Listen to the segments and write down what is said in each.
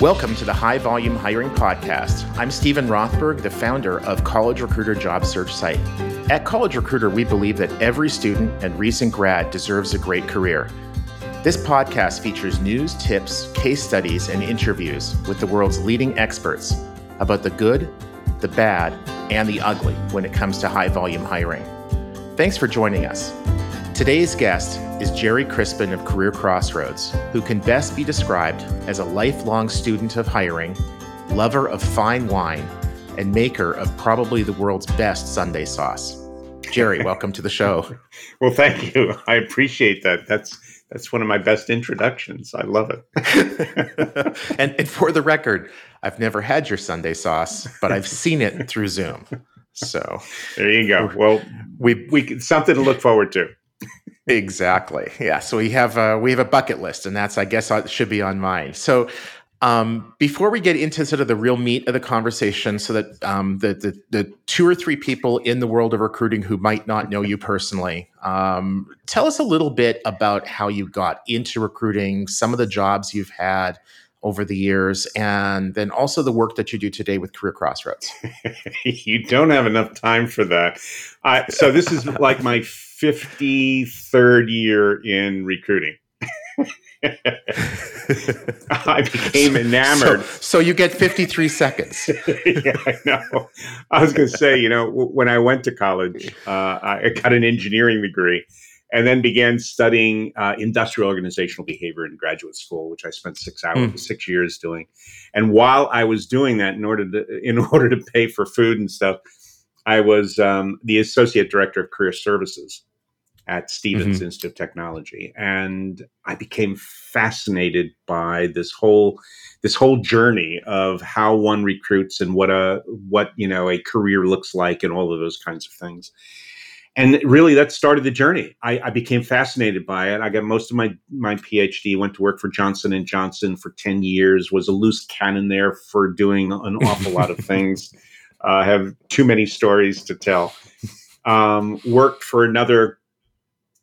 Welcome to the High Volume Hiring Podcast. I'm Steven Rothberg, the founder of College Recruiter Job Search Site. At College Recruiter, we believe that every student and recent grad deserves a great career. This podcast features news, tips, case studies, and interviews with the world's leading experts about the good, the bad, and the ugly when it comes to high volume hiring. Thanks for joining us. Today's guest is Gerry Crispin of CareerXroads, who can best be described as a lifelong student of hiring, lover of fine wine, and maker of probably the world's best Sunday sauce. Gerry, welcome to the show. well, thank you. I appreciate that. That's that's one of my best introductions. I love it. and, and for the record, I've never had your Sunday sauce, but I've seen it through Zoom. So there you go. Well, we we something to look forward to. Exactly. Yeah. So we have a, we have a bucket list, and that's I guess uh, should be on mine. So um, before we get into sort of the real meat of the conversation, so that um, the, the, the two or three people in the world of recruiting who might not know you personally, um, tell us a little bit about how you got into recruiting, some of the jobs you've had over the years, and then also the work that you do today with CareerXroads. you don't have enough time for that. Uh, so this is like my 53rd year in recruiting. I became enamored. So, so, you get 53 seconds. yeah, I know. I was going to say, you know, when I went to college, uh, I got an engineering degree and then began studying uh, industrial organizational behavior in graduate school, which I spent six hours, mm. six years doing. And while I was doing that, in order to in order to pay for food and stuff, I was um, the associate director of career services at Stevens mm-hmm. Institute of Technology, and I became fascinated by this whole this whole journey of how one recruits and what a what you know a career looks like and all of those kinds of things. And really, that started the journey. I, I became fascinated by it. I got most of my my PhD. Went to work for Johnson and Johnson for ten years. Was a loose cannon there for doing an awful lot of things. I uh, have too many stories to tell. Um, worked for another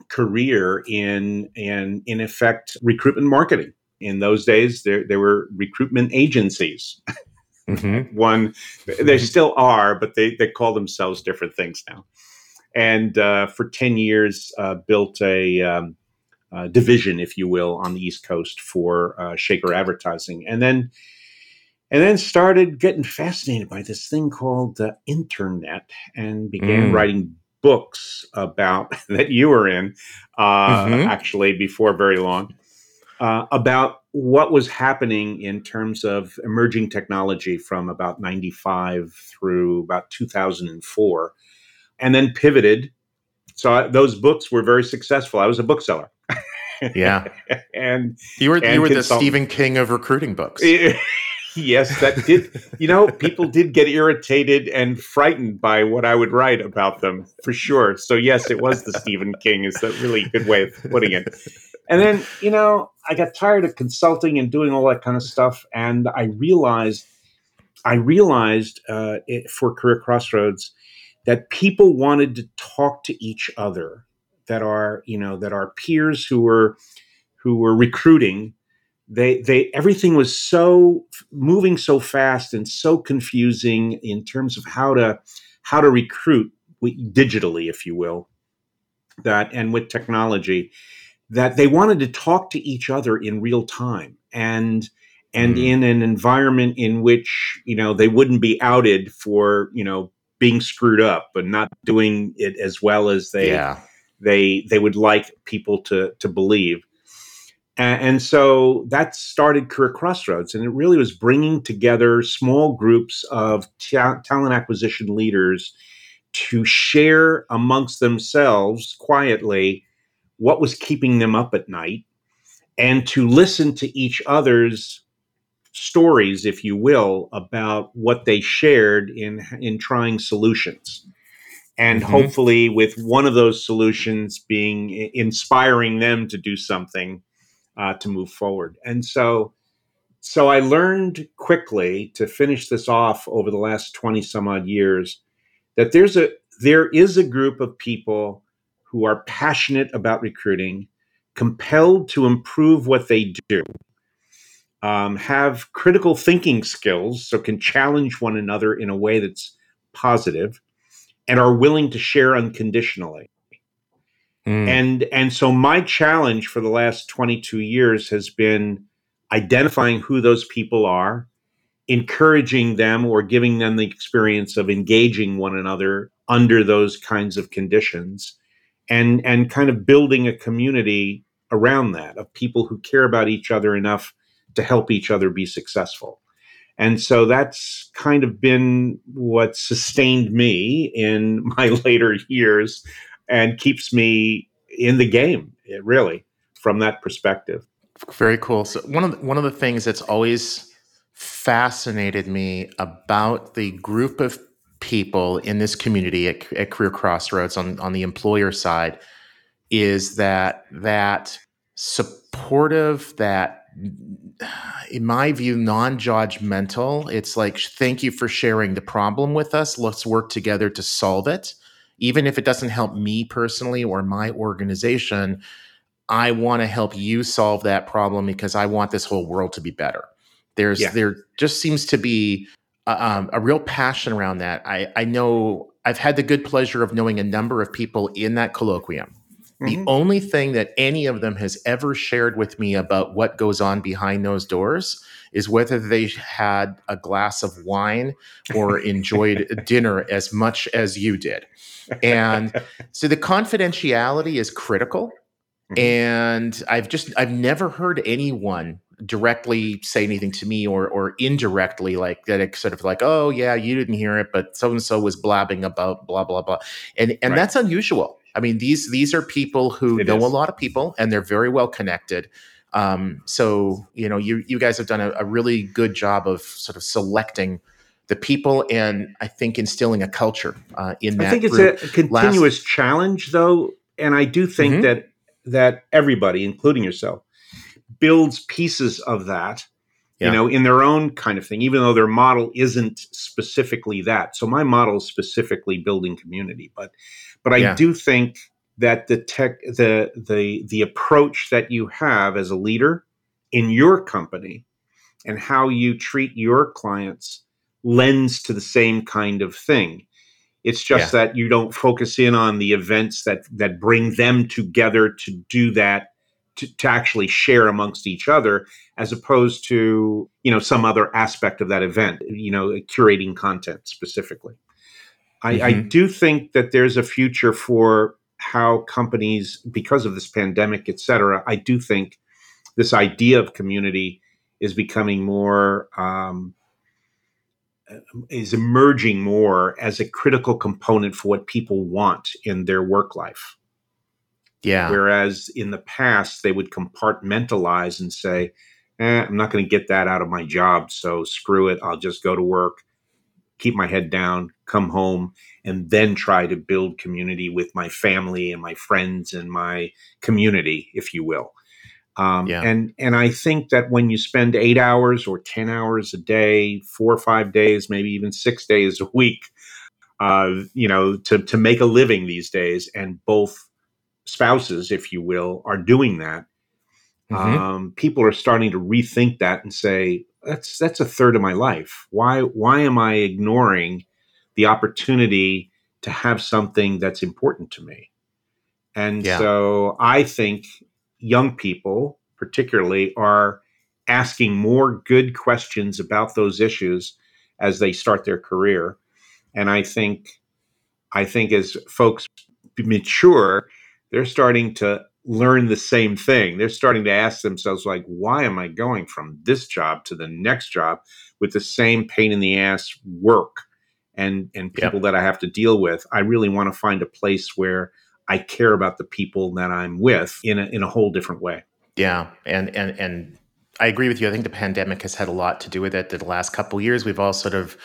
career in in in effect recruitment marketing. In those days, there there were recruitment agencies. Mm-hmm. One, they still are, but they they call themselves different things now. And uh, for ten years, uh, built a um, uh, division, if you will, on the East Coast for uh, Shaker Advertising, and then and then started getting fascinated by this thing called the internet, and began mm. writing books about that you were in, uh, mm-hmm. actually before very long, uh, about what was happening in terms of emerging technology from about 95 through about 2004, and then pivoted. So I, those books were very successful. I was a bookseller. yeah, and you were and you were the Stephen King of recruiting books. yes, that did. You know, people did get irritated and frightened by what I would write about them for sure. So yes, it was the Stephen King is a really good way of putting it. And then you know, I got tired of consulting and doing all that kind of stuff, and I realized, I realized uh, it, for CareerXroads that people wanted to talk to each other, that are you know that are peers who were who were recruiting they they everything was so moving so fast and so confusing in terms of how to how to recruit digitally if you will that and with technology that they wanted to talk to each other in real time and and mm. in an environment in which you know they wouldn't be outed for you know being screwed up and not doing it as well as they yeah. they they would like people to to believe and, and so that started CareerXroads. And it really was bringing together small groups of ta- talent acquisition leaders to share amongst themselves quietly what was keeping them up at night and to listen to each other's stories, if you will, about what they shared in in trying solutions. And mm-hmm. hopefully, with one of those solutions being inspiring them to do something uh, to move forward. And so, so I learned quickly to finish this off over the last 20 some odd years that there's a there is a group of people who are passionate about recruiting, compelled to improve what they do, um, have critical thinking skills, so can challenge one another in a way that's positive, and are willing to share unconditionally. Mm. And and so my challenge for the last 22 years has been identifying who those people are, encouraging them or giving them the experience of engaging one another under those kinds of conditions and and kind of building a community around that of people who care about each other enough to help each other be successful. And so that's kind of been what sustained me in my later years and keeps me in the game, really, from that perspective. Very cool. So one of the, one of the things that's always fascinated me about the group of people in this community at, at CareerXroads on, on the employer side is that that supportive, that in my view, non-judgmental. It's like, thank you for sharing the problem with us. Let's work together to solve it. Even if it doesn't help me personally or my organization, I want to help you solve that problem because I want this whole world to be better. There's yeah. there just seems to be a, um, a real passion around that. I I know I've had the good pleasure of knowing a number of people in that colloquium. Mm-hmm. The only thing that any of them has ever shared with me about what goes on behind those doors is whether they had a glass of wine or enjoyed dinner as much as you did. And so the confidentiality is critical Mm-hmm. And I've just I've never heard anyone directly say anything to me or or indirectly like that it sort of like oh yeah you didn't hear it but so and so was blabbing about blah blah blah and and right. that's unusual i mean these these are people who it know is. a lot of people and they're very well connected um, so you know you you guys have done a, a, really good job of sort of selecting the people and i think instilling a culture uh, in that i think it's group. a continuous Last, challenge though and i do think mm-hmm. that that everybody, including yourself, builds pieces of that, yeah. you know, in their own kind of thing, even though their model isn't specifically that. So my model is specifically building community, but but I yeah. do think that the tech the the the approach that you have as a leader in your company and how you treat your clients lends to the same kind of thing it's just yeah. that you don't focus in on the events that that bring them together to do that to, to actually share amongst each other as opposed to you know some other aspect of that event you know curating content specifically I, mm-hmm. I do think that there's a future for how companies because of this pandemic et cetera i do think this idea of community is becoming more um, is emerging more as a critical component for what people want in their work life. Yeah. Whereas in the past, they would compartmentalize and say, eh, I'm not going to get that out of my job. So screw it. I'll just go to work, keep my head down, come home, and then try to build community with my family and my friends and my community, if you will. Um, yeah. And and I think that when you spend eight hours or ten hours a day, four or five days, maybe even six days a week, uh, you know, to to make a living these days, and both spouses, if you will, are doing that. Mm-hmm. Um, people are starting to rethink that and say that's that's a third of my life. Why why am I ignoring the opportunity to have something that's important to me? And yeah. so I think young people, particularly, are asking more good questions about those issues as they start their career. And I think, I think as folks mature, they're starting to learn the same thing. They're starting to ask themselves, like, why am I going from this job to the next job with the same pain in the ass work and and people that I have to deal with? I really want to find a place where I care about the people that I'm with in a, in a whole different way. Yeah, and and and I agree with you. I think the pandemic has had a lot to do with it. The last couple years, we've all sort of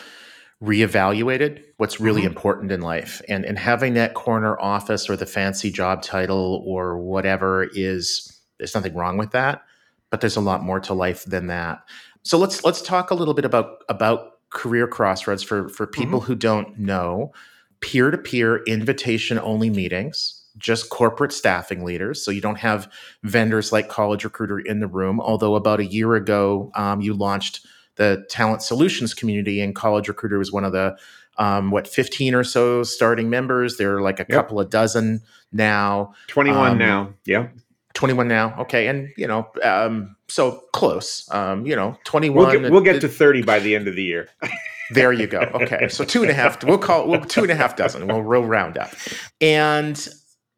reevaluated what's really mm-hmm. important in life, and and having that corner office or the fancy job title or whatever is there's nothing wrong with that, but there's a lot more to life than that. So let's let's talk a little bit about about CareerXroads for for people mm-hmm. who don't know peer to peer invitation only meetings. just corporate staffing leaders. So you don't have vendors like College Recruiter in the room. Although about a year ago, um, you launched the talent solutions community, and College Recruiter was one of the um, what 15 or so starting members. There are like a yep. couple of dozen now. 21 um, now. Yeah. 21 now. Okay. And, you know, um, so close. Um, you know, 21. We'll get, we'll get to 30 by the end of the year. there you go. Okay. So two and a half, we'll call it we'll, two and a half dozen. We'll, we'll round up. And,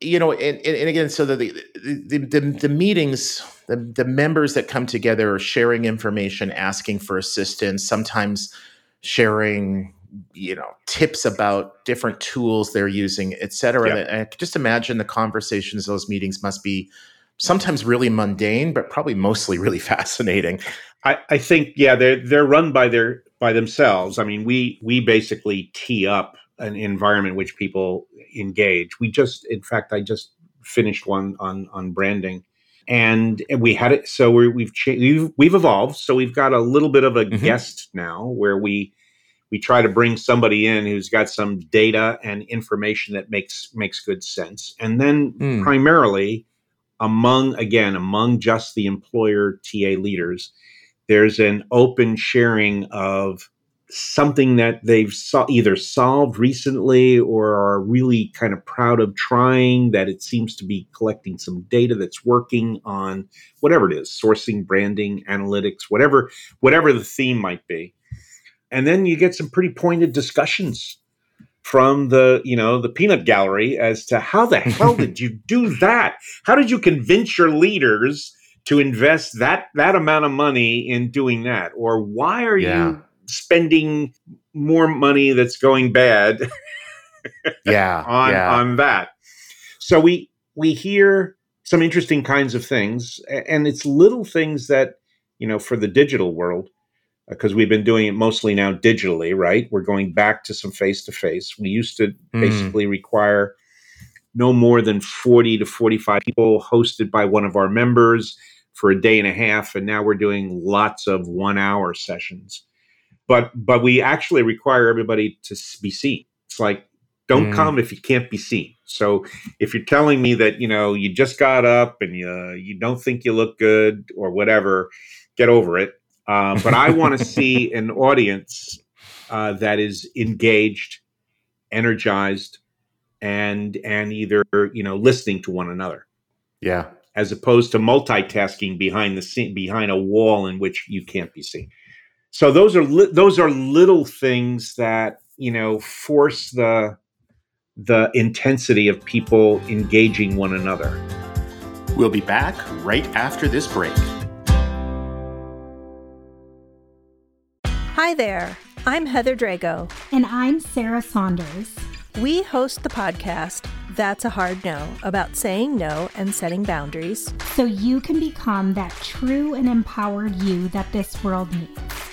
you know, and, and again, so the, the, the, the meetings, the, the members that come together are sharing information, asking for assistance, sometimes sharing you know tips about different tools they're using et cetera. Yeah. i just imagine the conversations those meetings must be sometimes really mundane but probably mostly really fascinating. I, I think yeah they're they're run by their by themselves. I mean we we basically tee up an environment which people engage we just in fact i just finished one on on branding and, and we had it so we have cha- we've we've evolved so we've got a little bit of a mm-hmm. guest now where we we try to bring somebody in who's got some data and information that makes makes good sense and then mm. primarily among again among just the employer ta leaders there's an open sharing of something that they've so- either solved recently or are really kind of proud of trying that it seems to be collecting some data that's working on whatever it is sourcing branding analytics whatever whatever the theme might be. And then you get some pretty pointed discussions from the you know the peanut gallery as to how the hell did you do that? How did you convince your leaders to invest that that amount of money in doing that? Or why are yeah. you spending more money that's going bad yeah on yeah. on that so we we hear some interesting kinds of things and it's little things that you know for the digital world because we've been doing it mostly now digitally, right? We're going back to some face to face. We used to mm. basically require no more than 40 to 45 people hosted by one of our members for a day and a half and now we're doing lots of 1 hour sessions. But but we actually require everybody to be seen. It's like don't mm. come if you can't be seen. So if you're telling me that, you know, you just got up and you you don't think you look good or whatever, get over it uh, but I want to see an audience uh, that is engaged, energized, and and either you know listening to one another. Yeah. As opposed to multitasking behind the scene, behind a wall in which you can't be seen. So those are li- those are little things that you know force the the intensity of people engaging one another. We'll be back right after this break. Hi there. I'm Heather Drago. And I'm Sarah Saunders. We host the podcast That's a Hard No about saying no and setting boundaries. So you can become that true and empowered you that this world needs.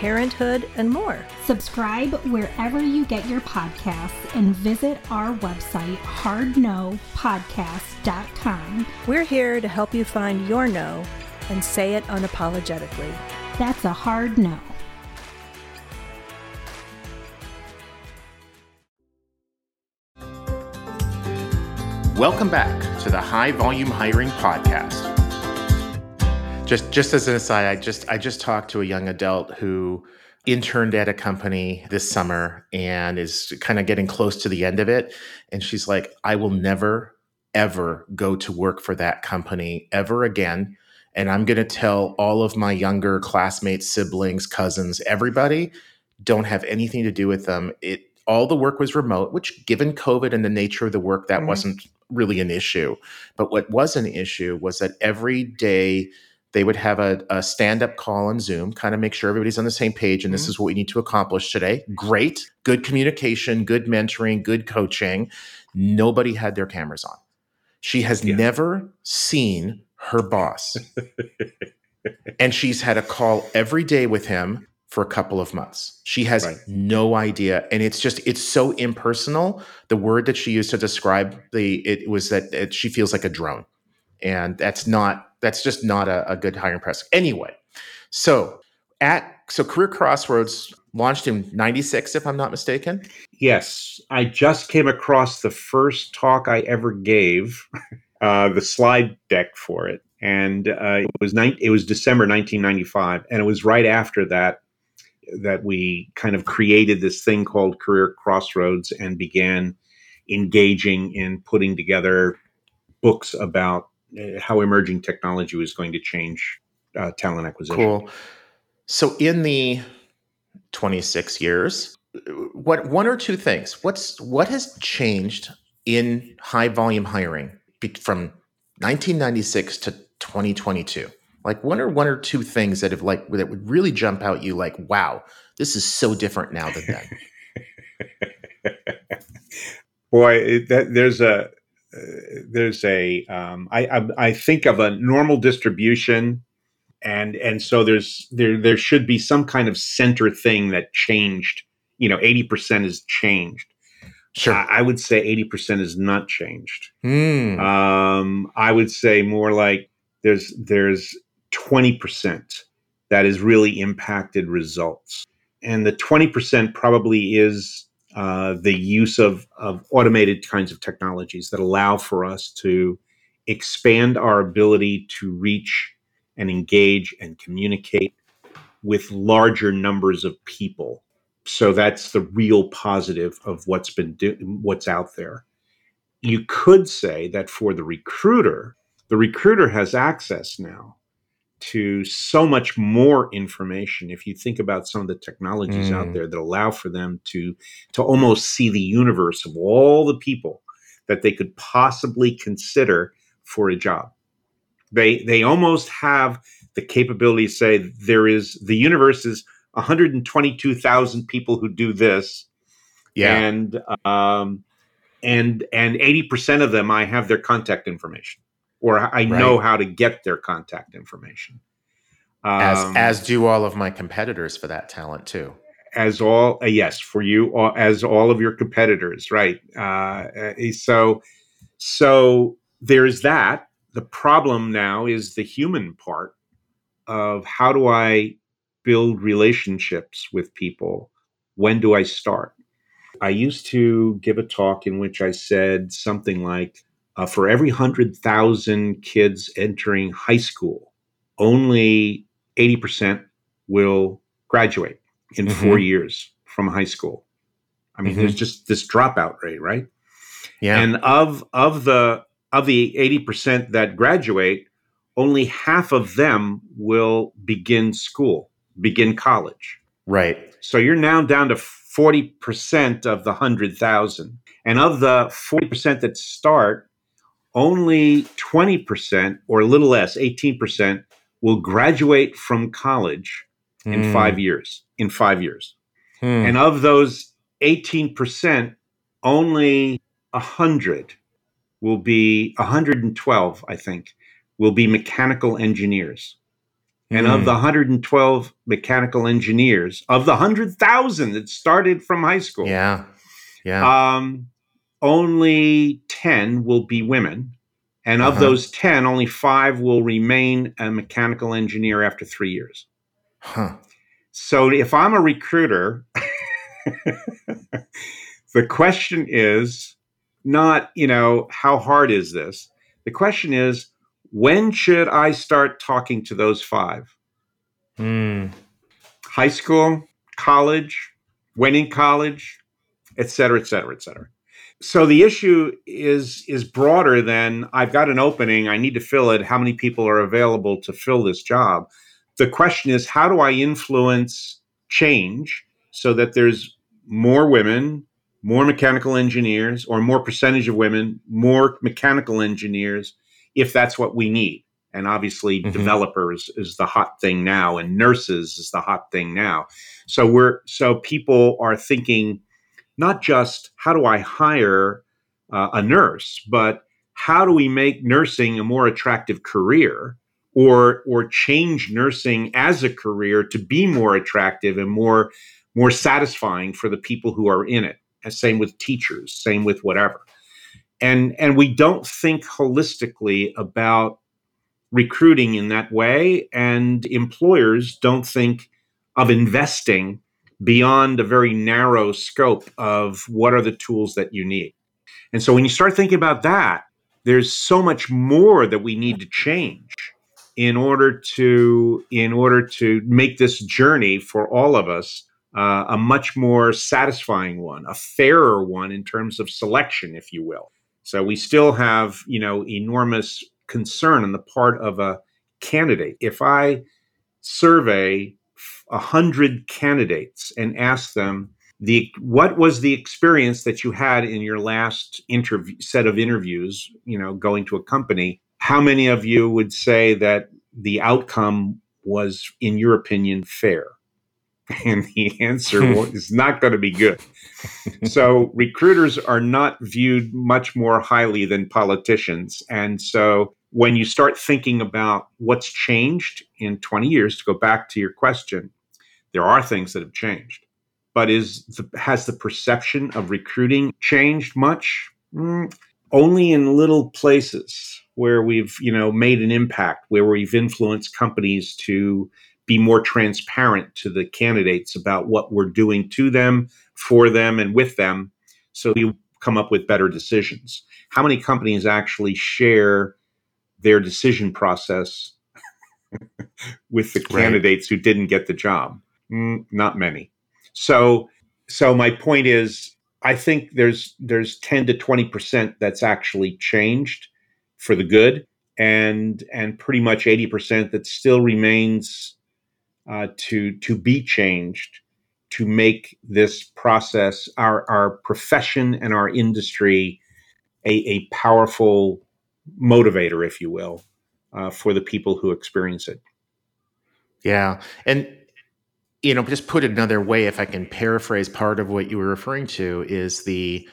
parenthood, and more. Subscribe wherever you get your podcasts and visit our website, hardnopodcast.com. We're here to help you find your no and say it unapologetically. That's a hard no. Welcome back to the High Volume Hiring Podcast. Just just as an aside, I just I just talked to a young adult who interned at a company this summer and is kind of getting close to the end of it. And she's like, I will never, ever go to work for that company ever again and I'm going to tell all of my younger classmates, siblings, cousins, everybody, don't have anything to do with them. It all the work was remote, which given COVID and the nature of the work, that mm-hmm. wasn't really an issue. But what was an issue was that every day they would have a, a stand-up call on Zoom, kind of make sure everybody's on the same page, and mm-hmm. this is what we need to accomplish today. Great, good communication, good mentoring, good coaching. Nobody had their cameras on. She has yeah. never seen her boss. and she's had a call every day with him for a couple of months. She has right. no idea and it's just it's so impersonal. The word that she used to describe the it was that it, she feels like a drone. And that's not that's just not a, a good hiring press. Anyway, so at so CareerXroads launched in 96 if I'm not mistaken. Yes, I just came across the first talk I ever gave, uh, the slide deck for it and uh, it was ni- it was December 1995, and it was right after that that we kind of created this thing called CareerXroads and began engaging in putting together books about how emerging technology was going to change uh, talent acquisition. Cool. So in the 26 years, what one or two things? What's what has changed in high volume hiring from 1996 to 2022? Like one or one or two things that have like that would really jump out you like, wow, this is so different now than then. Boy, it, that, there's a uh, there's a um, I, I, I think of a normal distribution, and and so there's there there should be some kind of center thing that changed. You know, eighty percent is changed. Sure. I, I, would say 80% is not changed. Mm. Um, I would say more like there's there's 20% that has really impacted results. And the 20% probably is uh, the use of, of automated kinds of technologies that allow for us to expand our ability to reach and engage and communicate with larger numbers of people. So that's the real positive of what's been do- what's out there. You could say that for the recruiter, the recruiter has access now to so much more information if you think about some of the technologies mm. out there that allow for them to to almost see the universe of all the people that they could possibly consider for a job. They they almost have the capability to say there is the universe is 122,000 people who do this yeah. and um and and 80% of them I have their contact information or I know how to get their contact information. Um, as as do all of my competitors for that talent too. As all uh, yes, for you as all of your competitors, right? Uh, uh so so there's that. The problem now is the human part of how do I build relationships with people? When do I start? I used to give a talk in which I said something like, uh, for every 100,000 kids entering high school, only 80% will graduate in mm-hmm. four years from high school. I mean, mm-hmm. there's just this dropout rate, right? Yeah. And of of the of the 80% that graduate, only half of them will begin school, begin college. Right. So you're now down to 40% of the 100,000. And of the 40% that start, only 20% or a little less, 18%, will graduate from college mm. in hmm. five years. In five years. Hmm. And of those 18%, only 100 will be 112, I think, will be mechanical engineers. And mm. of the 112 mechanical engineers, of the 100,000 that started from high school, yeah, yeah, um, only 10 will be women. And of uh-huh. those 10, only five will remain a mechanical engineer after three years. Huh. So if I'm a recruiter, the question is not, you know, how hard is this? The question is, when should I start talking to those five? Mm. High school, college, when in college, et cetera, et cetera, et cetera so the issue is is broader than I've got an opening, I need to fill it. How many people are available to fill this job? The question is, how do I influence change so that there's more women, more mechanical engineers, or more percentage of women, more mechanical engineers, if that's what we need? And obviously, mm-hmm. developers is the hot thing now, and nurses is the hot thing now. So we're so people are thinking not just how do I hire uh, a nurse, but how do we make nursing a more attractive career or or change nursing as a career to be more attractive and more more satisfying for the people who are in it? And same with teachers same with whatever. And and we don't think holistically about recruiting in that way and employers don't think of investing beyond a very narrow scope of what are the tools that you need and so when you start thinking about that there's so much more that we need to change in order to in order to make this journey for all of us uh, a much more satisfying one, a fairer one in terms of selection, if you will. So we still have you know enormous concern on the part of a candidate. If I survey a hundred candidates and ask them the what was the experience that you had in your last interview set of interviews you know going to a company how many of you would say that the outcome was, in your opinion, fair? And the answer hmm. is not going to be good. so, recruiters are not viewed much more highly than politicians. And so, when you start thinking about what's changed in 20 years, to go back to your question, there are things that have changed. But is the, has the perception of recruiting changed much? Mm, only in little places where we've you know made an impact where we've influenced companies to be more transparent to the candidates about what we're doing to them for them and with them so you come up with better decisions how many companies actually share their decision process with the candidates right. who didn't get the job mm, not many so so my point is I think there's there's 10 to 20 percent that's actually changed for the good, and and pretty much 80 percent that still remains uh, to to be changed to make this process our our profession and our industry a, a powerful motivator, if you will, uh, for the people who experience it. Yeah, and you know, just put it another way, if I can paraphrase part of what you were referring to, is the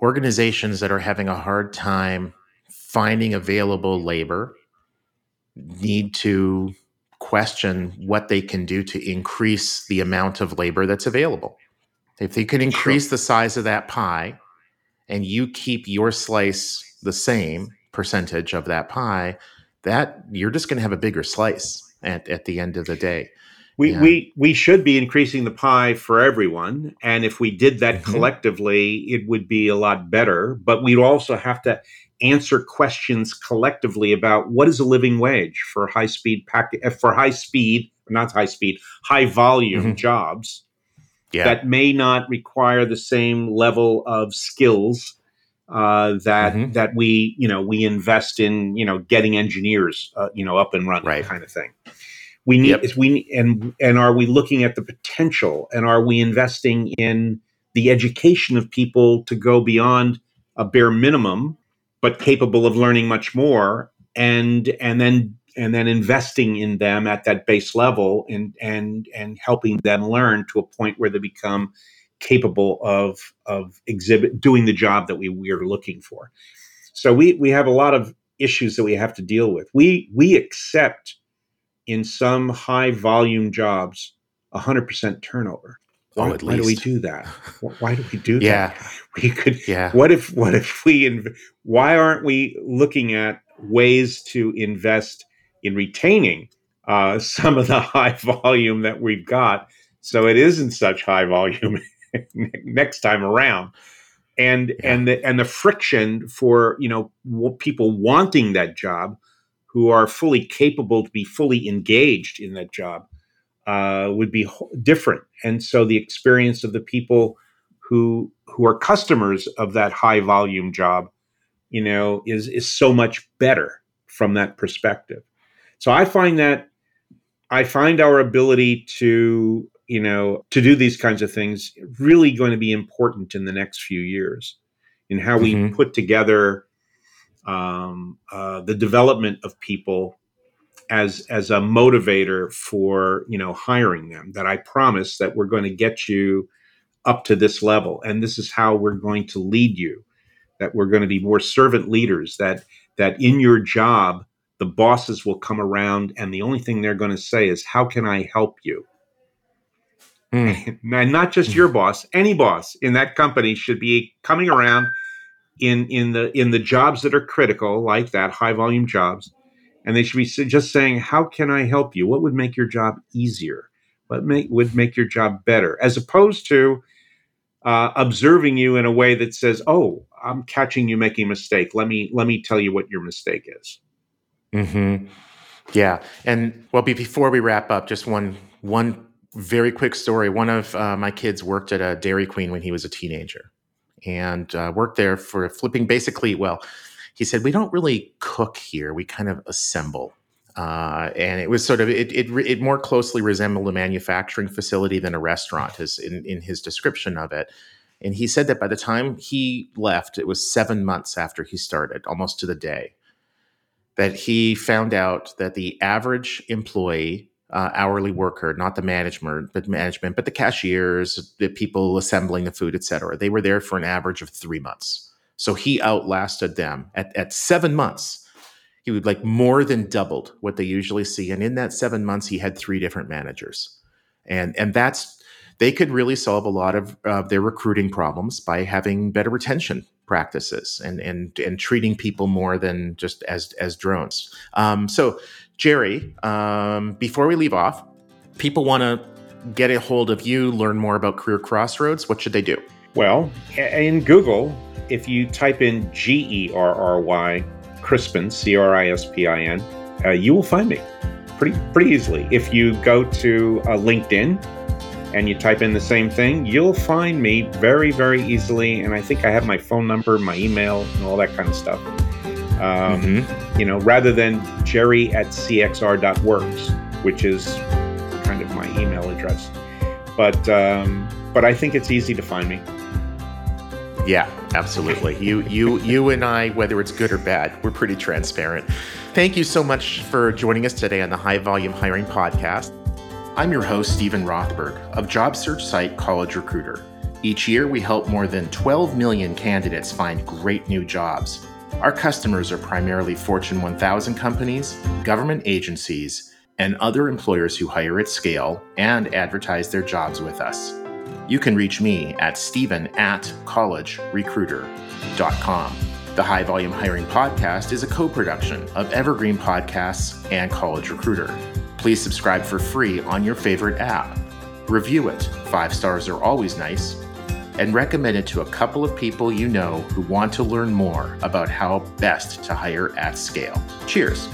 organizations that are having a hard time finding available labor need to question what they can do to increase the amount of labor that's available. If they can increase sure. the size of that pie and you keep your slice the same percentage of that pie, that you're just going to have a bigger slice at, at the end of the day. We, yeah. we we should be increasing the pie for everyone, and if we did that mm-hmm. collectively, it would be a lot better. But we'd also have to answer questions collectively about what is a living wage for high speed pack uh, for high speed, not high speed, high volume mm-hmm. jobs yeah. that may not require the same level of skills uh, that mm-hmm. that we you know we invest in you know getting engineers uh, you know up and running right. kind of thing we need yep. is we and and are we looking at the potential and are we investing in the education of people to go beyond a bare minimum but capable of learning much more and and then and then investing in them at that base level and and and helping them learn to a point where they become capable of of exhibit doing the job that we, we are looking for so we we have a lot of issues that we have to deal with we we accept in some high volume jobs 100% turnover. Why, oh, why do we do that? Why do we do yeah. that we could yeah. what if what if we inv- why aren't we looking at ways to invest in retaining uh, some of the high volume that we've got so it isn't such high volume next time around? And yeah. and the and the friction for you know people wanting that job who are fully capable to be fully engaged in that job uh, would be different. And so the experience of the people who who are customers of that high volume job, you know, is is so much better from that perspective. So I find that I find our ability to you know to do these kinds of things really going to be important in the next few years in how we mm-hmm. put together um, uh, the development of people as as a motivator for you know hiring them that i promise that we're going to get you up to this level and this is how we're going to lead you that we're going to be more servant leaders, that that in your job the bosses will come around and the only thing they're going to say is how can I help you? Mm. and not just your boss, any boss in that company should be coming around in in the in the jobs that are critical like that high volume jobs and they should be just saying how can I help you? What would make your job easier? What make, would make your job better as opposed to uh, observing you in a way that says, "Oh, I'm catching you making a mistake. Let me let me tell you what your mistake is." mm-hmm. Yeah. And well, before we wrap up, just one one very quick story. One of uh, my kids worked at a Dairy Queen when he was a teenager, and uh, worked there for flipping. Basically, well, he said we don't really cook here; we kind of assemble. Uh, and it was sort of it, it, it more closely resembled a manufacturing facility than a restaurant, as in in his description of it. And he said that by the time he left, it was seven months after he started, almost to the day, that he found out that the average employee, uh, hourly worker, not the management, but management, but the cashiers, the people assembling the food, et cetera, they were there for an average of three months. So he outlasted them. At, at seven months he would like more than doubled what they usually see. And in that seven months he had three different managers. And and that's they could really solve a lot of their recruiting problems by having better retention practices and and and treating people more than just as as drones. Um, so Gerry um, before we leave off people want to get a hold of you learn more about CareerXroads what should they do well in google if you type in g-e-r-r-y Crispin, C R I S P I N, uh, you will find me pretty pretty easily. If you go to uh, LinkedIn and you type in the same thing, you'll find me very very easily. And I think I have my phone number, my email, and all that kind of stuff. Um, mm-hmm. You know, rather than Gerry at cxr.works, which is kind of my email address. But um, but I think it's easy to find me. Yeah, absolutely. You, you, you, and I, whether it's good or bad, we're pretty transparent. Thank you so much for joining us today on the High Volume Hiring Podcast. I'm your host, Steven Rothberg of job search site College Recruiter. Each year, we help more than 12 million candidates find great new jobs. Our customers are primarily Fortune 1000 companies, government agencies, and other employers who hire at scale and advertise their jobs with us. You can reach me at stephen at collegerecruiter.com. The High Volume Hiring Podcast is a co production of Evergreen Podcasts and College Recruiter. Please subscribe for free on your favorite app. Review it, five stars are always nice, and recommend it to a couple of people you know who want to learn more about how best to hire at scale. Cheers.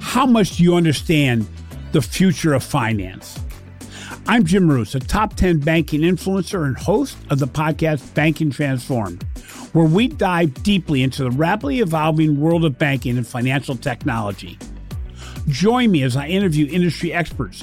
How much do you understand the future of finance. I'm Jim Marous, a top 10 banking influencer and host of the podcast Banking Transformed, where we dive deeply into the rapidly evolving world of banking and financial technology. Join me as I interview industry experts,